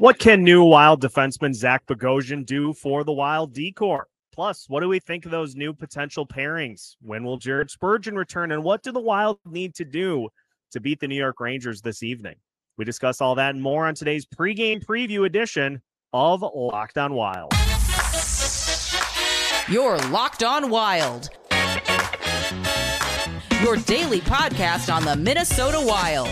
What can new Wild defenseman Zach Bogosian do for the Wild D-core? Plus, what do we think of those new potential pairings? When will Jared Spurgeon return? And what do the Wild need to do to beat the New York Rangers this evening? We discuss all that and more on today's pregame preview edition of Locked On Wild. You're Locked On Wild. Your daily podcast on the Minnesota Wild.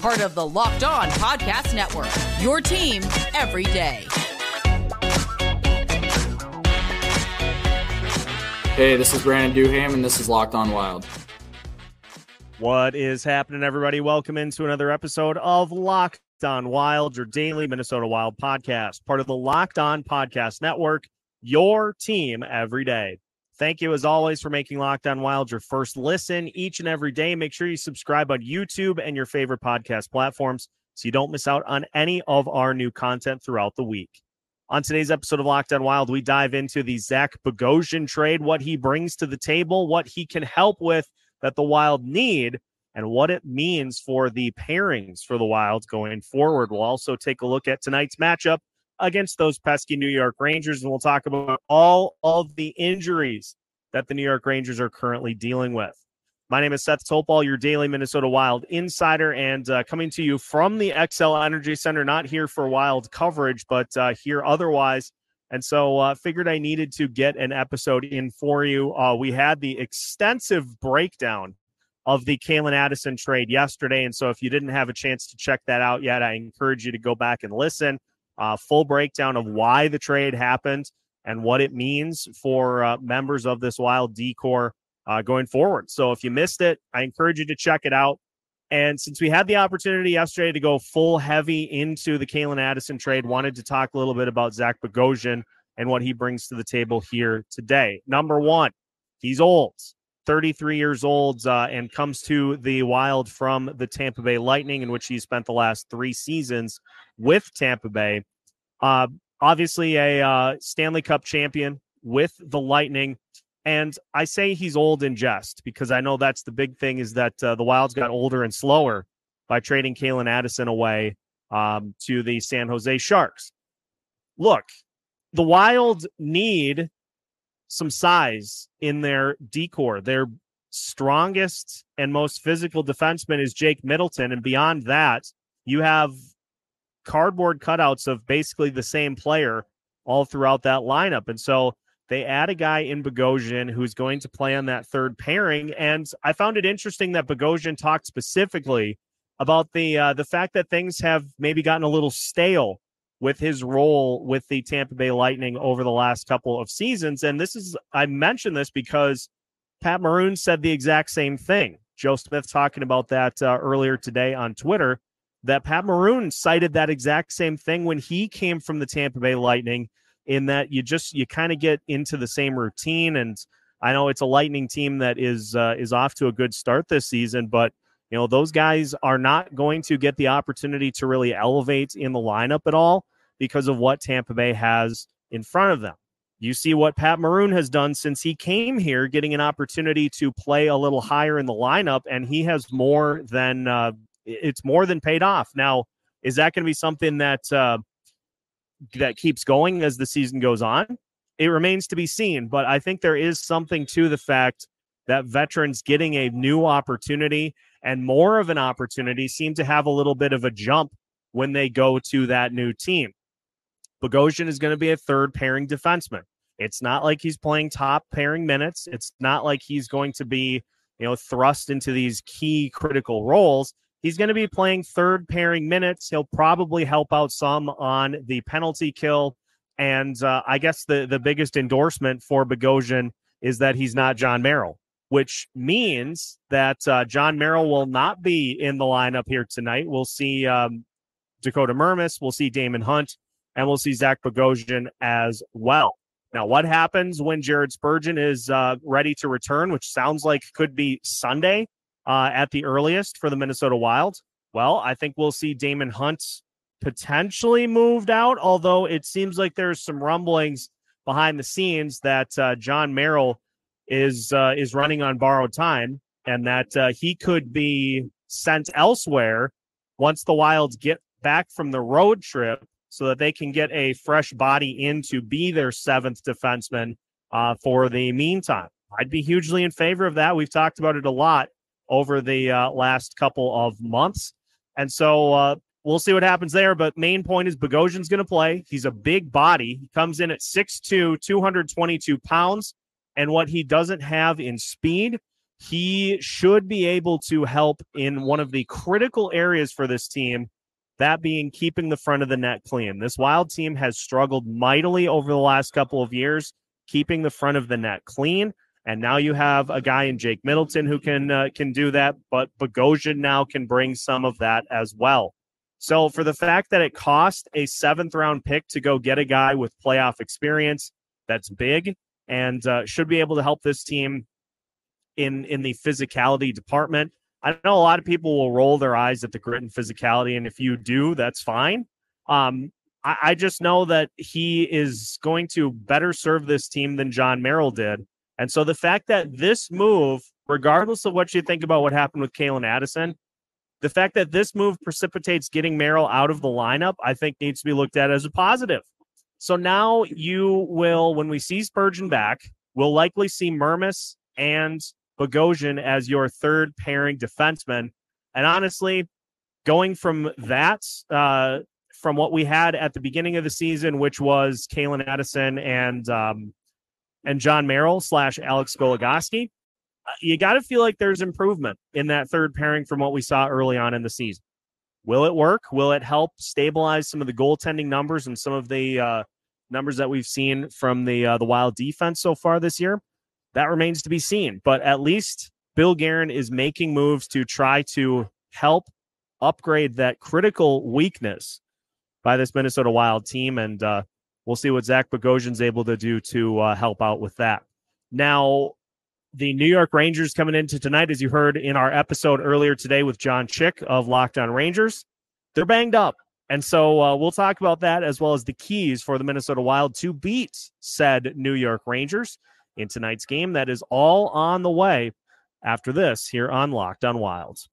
Part of the Locked On Podcast Network. Your team every day. Hey, this is Brandon Duhaime, and this is Locked On Wild. What is happening, everybody? Welcome into another episode of Locked On Wild, your daily Minnesota Wild podcast, part of the Locked On Podcast Network, your team every day. Thank you, as always, for making Locked On Wild your first listen each and every day. Make sure you subscribe on YouTube and your favorite podcast platforms so you don't miss out on any of our new content throughout the week. On today's episode of Locked On Wild, we dive into the Zach Bogosian trade, what he brings to the table, what he can help with that the Wild need, and what it means for the pairings for the Wild going forward. We'll also take a look at tonight's matchup against those pesky New York Rangers. And we'll talk about all of the injuries that the New York Rangers are currently dealing with. My name is Seth Topal, your daily Minnesota Wild insider, and uh, coming to you from the Xcel Energy Center, not here for Wild coverage, but uh, here otherwise. And so uh, figured I needed to get an episode in for you. Uh, we had the extensive breakdown of the Calen Addison trade yesterday. And so if you didn't have a chance to check that out yet, I encourage you to go back and listen uh, full breakdown of why the trade happened and what it means for uh, members of this wild D-core uh, going forward. So if you missed it, I encourage you to check it out. And since we had the opportunity yesterday to go full heavy into the Calen Addison trade, wanted to talk a little bit about Zach Bogosian and what he brings to the table here today. Number one, he's old. 33 years old uh, and comes to the Wild from the Tampa Bay Lightning, in which he spent the last three seasons with Tampa Bay. Uh, obviously, a uh, Stanley Cup champion with the Lightning. And I say he's old in jest because I know that's the big thing is that uh, the Wilds got older and slower by trading Calen Addison away um, to the San Jose Sharks. Look, the Wild need some size in their D-core. Their strongest and most physical defenseman is Jake Middleton. And beyond that, you have cardboard cutouts of basically the same player all throughout that lineup. And so they add a guy in Bogosian who's going to play on that third pairing. And I found it interesting that Bogosian talked specifically about the uh, the fact that things have maybe gotten a little stale with his role with the Tampa Bay Lightning over the last couple of seasons. And this is, I mentioned this because Pat Maroon said the exact same thing. Joe Smith talking about that uh, earlier today on Twitter. That Pat Maroon cited that exact same thing when he came from the Tampa Bay Lightning, in that you just you kind of get into the same routine. And I know it's a Lightning team that is uh, is off to a good start this season, but you know, those guys are not going to get the opportunity to really elevate in the lineup at all because of what Tampa Bay has in front of them. You see what Pat Maroon has done since he came here, getting an opportunity to play a little higher in the lineup, and he has more than uh, it's more than paid off. Now, is that going to be something that uh, that keeps going as the season goes on? It remains to be seen, but I think there is something to the fact that veterans getting a new opportunity and more of an opportunity seem to have a little bit of a jump when they go to that new team. Bogosian is going to be a third pairing defenseman. It's not like he's playing top pairing minutes. It's not like he's going to be, you know, thrust into these key critical roles. He's going to be playing third pairing minutes. He'll probably help out some on the penalty kill. And uh, I guess the, the biggest endorsement for Bogosian is that he's not Jon Merrill which means that uh, Jon Merrill will not be in the lineup here tonight. We'll see um, Dakota Mermis, we'll see Damon Hunt, and we'll see Zach Bogosian as well. Now, what happens when Jared Spurgeon is uh, ready to return, which sounds like could be Sunday uh, at the earliest for the Minnesota Wild? Well, I think we'll see Damon Hunt potentially moved out, although it seems like there's some rumblings behind the scenes that uh, Jon Merrill is uh, is running on borrowed time, and that uh, he could be sent elsewhere once the Wilds get back from the road trip so that they can get a fresh body in to be their seventh defenseman uh, for the meantime. I'd be hugely in favor of that. We've talked about it a lot over the uh, last couple of months. And so uh, we'll see what happens there. But main point is Bogosian's going to play. He's a big body. He comes in at 6'2, 222 pounds. And what he doesn't have in speed, he should be able to help in one of the critical areas for this team, that being keeping the front of the net clean. This Wild team has struggled mightily over the last couple of years, keeping the front of the net clean. And now you have a guy in Jake Middleton who can uh, can do that, but Bogosian now can bring some of that as well. So for the fact that it cost a seventh round pick to go get a guy with playoff experience, that's big and uh, should be able to help this team in in the physicality department. I know a lot of people will roll their eyes at the grit and physicality, and if you do, that's fine. Um, I, I just know that he is going to better serve this team than Jon Merrill did and so the fact that this move, regardless of what you think about what happened with Calen Addison, the fact that this move precipitates getting Merrill out of the lineup, I think needs to be looked at as a positive. So now you will, when we see Spurgeon back, we'll likely see Mermis and Bogosian as your third pairing defenseman. And honestly, going from that, uh, from what we had at the beginning of the season, which was Calen Addison and um, and Jon Merrill slash Alex Goligoski, uh, you got to feel like there's improvement in that third pairing from what we saw early on in the season. Will it work? Will it help stabilize some of the goaltending numbers and some of the uh, numbers that we've seen from the uh, the Wild defense so far this year? That remains to be seen. But at least Bill Guerin is making moves to try to help upgrade that critical weakness by this Minnesota Wild team. And uh, We'll see what Zach Bogosian's able to do to uh, help out with that. Now, the New York Rangers coming into tonight, as you heard in our episode earlier today with John Chick of Locked On Rangers, they're banged up. And so uh, we'll talk about that as well as the keys for the Minnesota Wild to beat said New York Rangers in tonight's game. That is all on the way after this here on Locked On Wilds.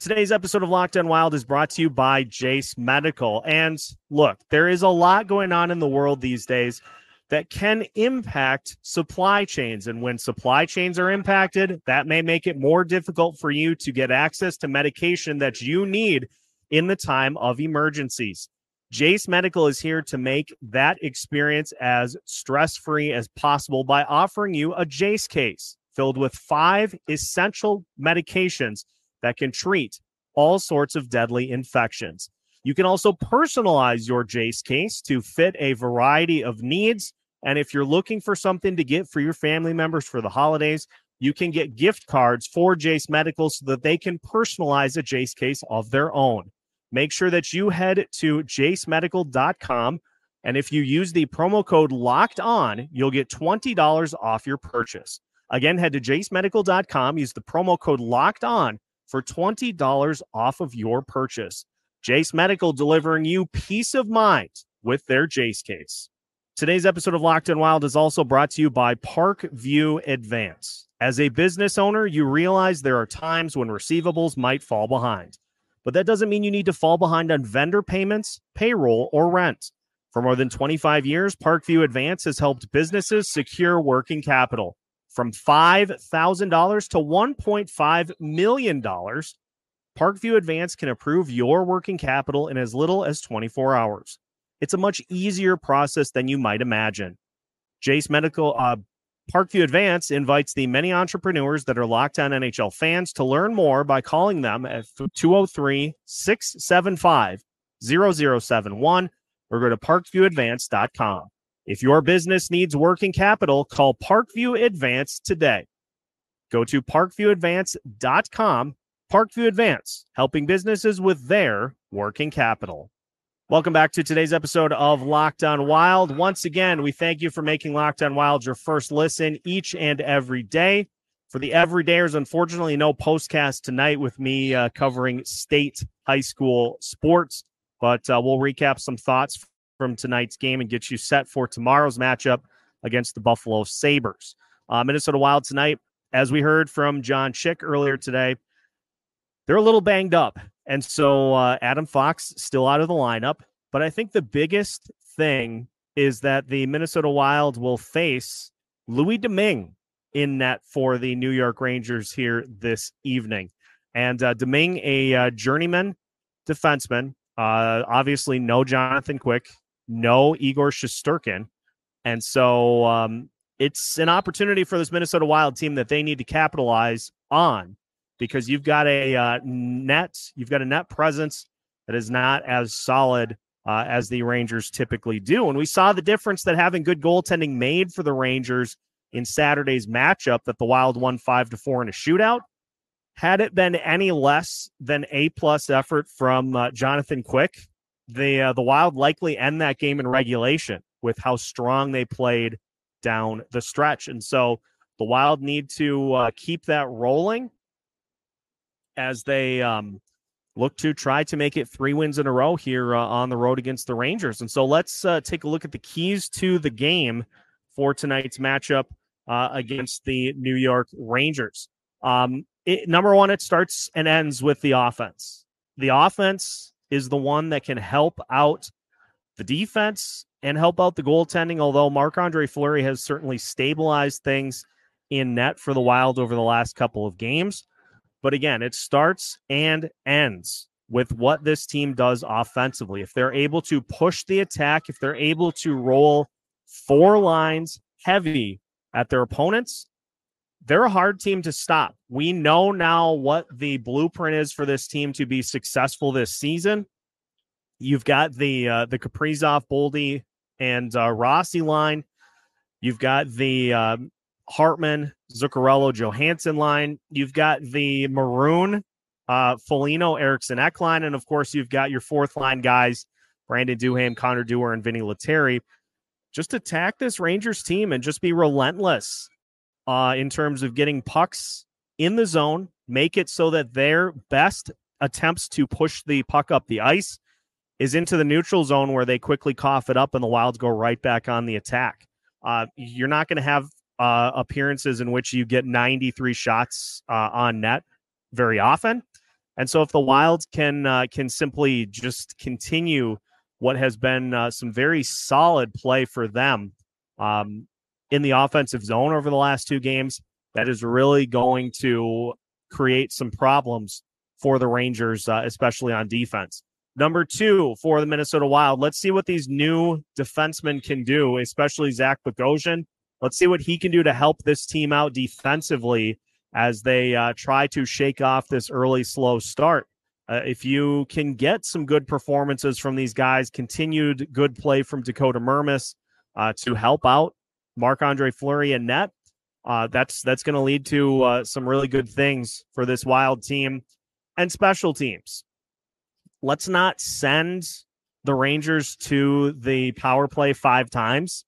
Today's episode of Locked On Wild is brought to you by Jase Medical. And look, there is a lot going on in the world these days that can impact supply chains. And when supply chains are impacted, that may make it more difficult for you to get access to medication that you need in the time of emergencies. Jase Medical is here to make that experience as stress free as possible by offering you a Jase case filled with five essential medications that can treat all sorts of deadly infections. You can also personalize your Jase case to fit a variety of needs. And if you're looking for something to get for your family members for the holidays, you can get gift cards for Jase Medical so that they can personalize a Jase case of their own. Make sure that you head to jasemedical.com. And if you use the promo code locked on, you'll get $20 off your purchase. Again, head to jasemedical.com, use the promo code locked on for $20 off of your purchase. Jase Medical delivering you peace of mind with their Jase case. Today's episode of Locked On Wild is also brought to you by Parkview Advance. As a business owner, you realize there are times when receivables might fall behind. But that doesn't mean you need to fall behind on vendor payments, payroll, or rent. For more than 25 years, Parkview Advance has helped businesses secure working capital from $5,000 to $1.5 million, Parkview Advance can approve your working capital in as little as 24 hours. It's a much easier process than you might imagine. Jase Medical uh, Parkview Advance invites the many entrepreneurs that are locked on NHL fans to learn more by calling them at 203 675 0071 or go to parkviewadvance.com. If your business needs working capital, call Parkview Advance today. Go to parkviewadvance.com. Parkview Advance, helping businesses with their working capital. Welcome back to today's episode of Locked On Wild. Once again, we thank you for making Locked On Wild your first listen each and every day. For the everydayers, unfortunately, no postcast tonight with me uh, covering state high school sports, but uh, we'll recap some thoughts from tonight's game and get you set for tomorrow's matchup against the Buffalo Sabres. Uh, Minnesota Wild tonight, as we heard from John Chick earlier today, they're a little banged up. And so uh, Adam Fox still out of the lineup. But I think the biggest thing is that the Minnesota Wild will face Louis Domingue in net for the New York Rangers here this evening. And uh, Domingue, a uh, journeyman defenseman, uh, obviously no Jonathan Quick, no Igor Shesterkin. And so um, it's an opportunity for this Minnesota Wild team that they need to capitalize on because you've got a uh, net, you've got a net presence that is not as solid uh, as the Rangers typically do. And we saw the difference that having good goaltending made for the Rangers in Saturday's matchup that the Wild won five to four in a shootout. Had it been any less than a plus effort from uh, Jonathan Quick, the uh, the Wild likely end that game in regulation with how strong they played down the stretch. And so the Wild need to uh, keep that rolling as they um, look to try to make it three wins in a row here uh, on the road against the Rangers. And so let's uh, take a look at the keys to the game for tonight's matchup uh, against the New York Rangers. Um, it, number one, it starts and ends with the offense. The offense is the one that can help out the defense and help out the goaltending. Although Marc Andre Fleury has certainly stabilized things in net for the Wild over the last couple of games. But again, it starts and ends with what this team does offensively. If they're able to push the attack, if they're able to roll four lines heavy at their opponents, they're a hard team to stop. We know now what the blueprint is for this team to be successful this season. You've got the uh, the Kaprizov, Boldy, and uh, Rossi line. You've got the uh, Hartman, Zuccarello, Johansson line. You've got the Maroon, uh, Foligno, Eriksson Ek line. And of course, you've got your fourth line guys, Brandon Duhaime, Connor Dewar, and Vinni Lettieri. Just attack this Rangers team and just be relentless uh, in terms of getting pucks in the zone, make it so that their best attempts to push the puck up the ice is into the neutral zone where they quickly cough it up and the Wilds go right back on the attack. Uh, you're not going to have uh, appearances in which you get 93 shots uh, on net very often. And so, if the Wilds can uh, can simply just continue what has been uh, some very solid play for them um, in the offensive zone over the last two games, that is really going to create some problems for the Rangers, uh, especially on defense. Number two for the Minnesota Wild. Let's see what these new defensemen can do, especially Zach Bogosian. Let's see what he can do to help this team out defensively as they uh, try to shake off this early slow start. Uh, if you can get some good performances from these guys, continued good play from Dakota Mermis uh, to help out Marc Andre Fleury and net, uh, that's that's going to lead to uh, some really good things for this Wild team and special teams. Let's not send the Rangers to the power play five times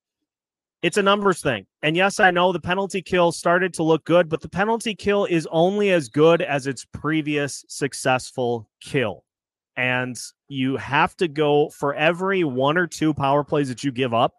it's a numbers thing. And yes, I know the penalty kill started to look good, but the penalty kill is only as good as its previous successful kill. And you have to go for every one or two power plays that you give up,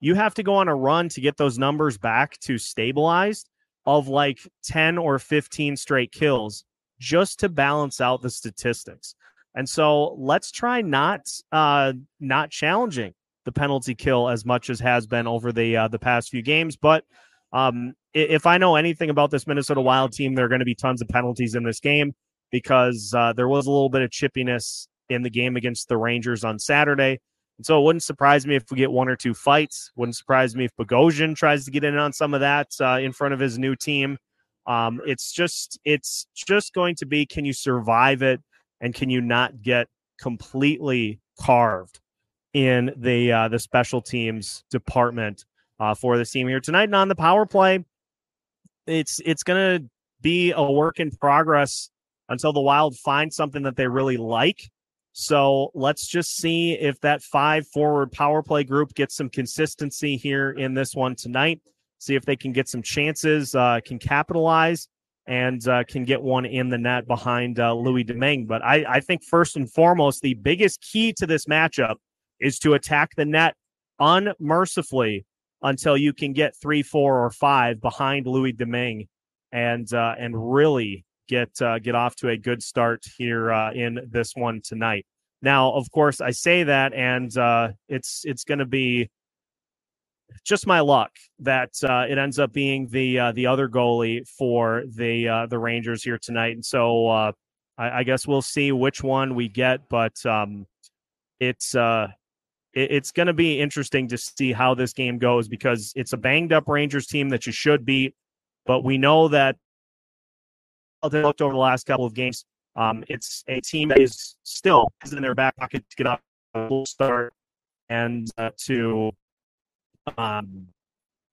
you have to go on a run to get those numbers back to stabilized of like 10 or 15 straight kills just to balance out the statistics. And so let's try not uh not challenging the penalty kill as much as has been over the uh, the past few games. But um, if I know anything about this Minnesota Wild team, there are going to be tons of penalties in this game because uh, there was a little bit of chippiness in the game against the Rangers on Saturday. And so it wouldn't surprise me if we get one or two fights. Wouldn't surprise me if Bogosian tries to get in on some of that uh, in front of his new team. Um, it's just it's just going to be can you survive it and can you not get completely carved in the uh, the special teams department uh, for the team here tonight. And on the power play, it's it's going to be a work in progress until the Wild find something that they really like. So let's just see if that five forward power play group gets some consistency here in this one tonight. See if they can get some chances, uh, can capitalize, and uh, can get one in the net behind uh, Louis Domingue. But I, I think first and foremost, the biggest key to this matchup is to attack the net unmercifully until you can get three, four, or five behind Louis Domingue and uh, and really get uh, get off to a good start here uh, in this one tonight. Now, of course, I say that, and uh, it's it's going to be just my luck that uh, it ends up being the uh, the other goalie for the uh, the Rangers here tonight, and so I, I, guess we'll see which one we get. But um, it's it, it's going to be interesting to see how this game goes because it's a banged up Rangers team that you should beat, but we know that they looked over the last couple of games. Um, it's a team that is still in their back pocket to get off a full start and uh, to um,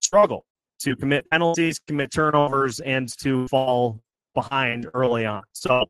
struggle to commit penalties, commit turnovers, and to fall behind early on. So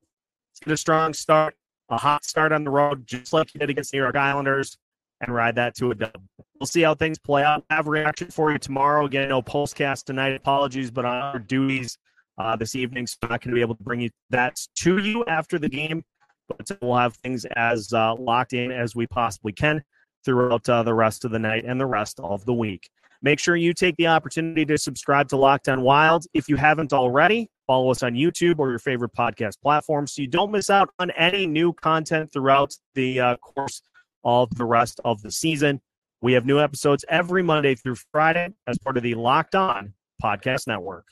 it's get a strong start, a hot start on the road, just like you did against the New York Islanders, and ride that to a dub. We'll see how things play out. I have a reaction for you tomorrow. Again, no postcast tonight. Apologies, but on our duties uh, this evening, so I'm not going to be able to bring you that to you after the game. But we'll have things as uh, locked in as we possibly can throughout uh, the rest of the night and the rest of the week. Make sure you take the opportunity to subscribe to Locked On Wild if you haven't already. Follow us on YouTube or your favorite podcast platform so you don't miss out on any new content throughout the uh, course of the rest of the season. We have new episodes every Monday through Friday as part of the Locked On Podcast Network.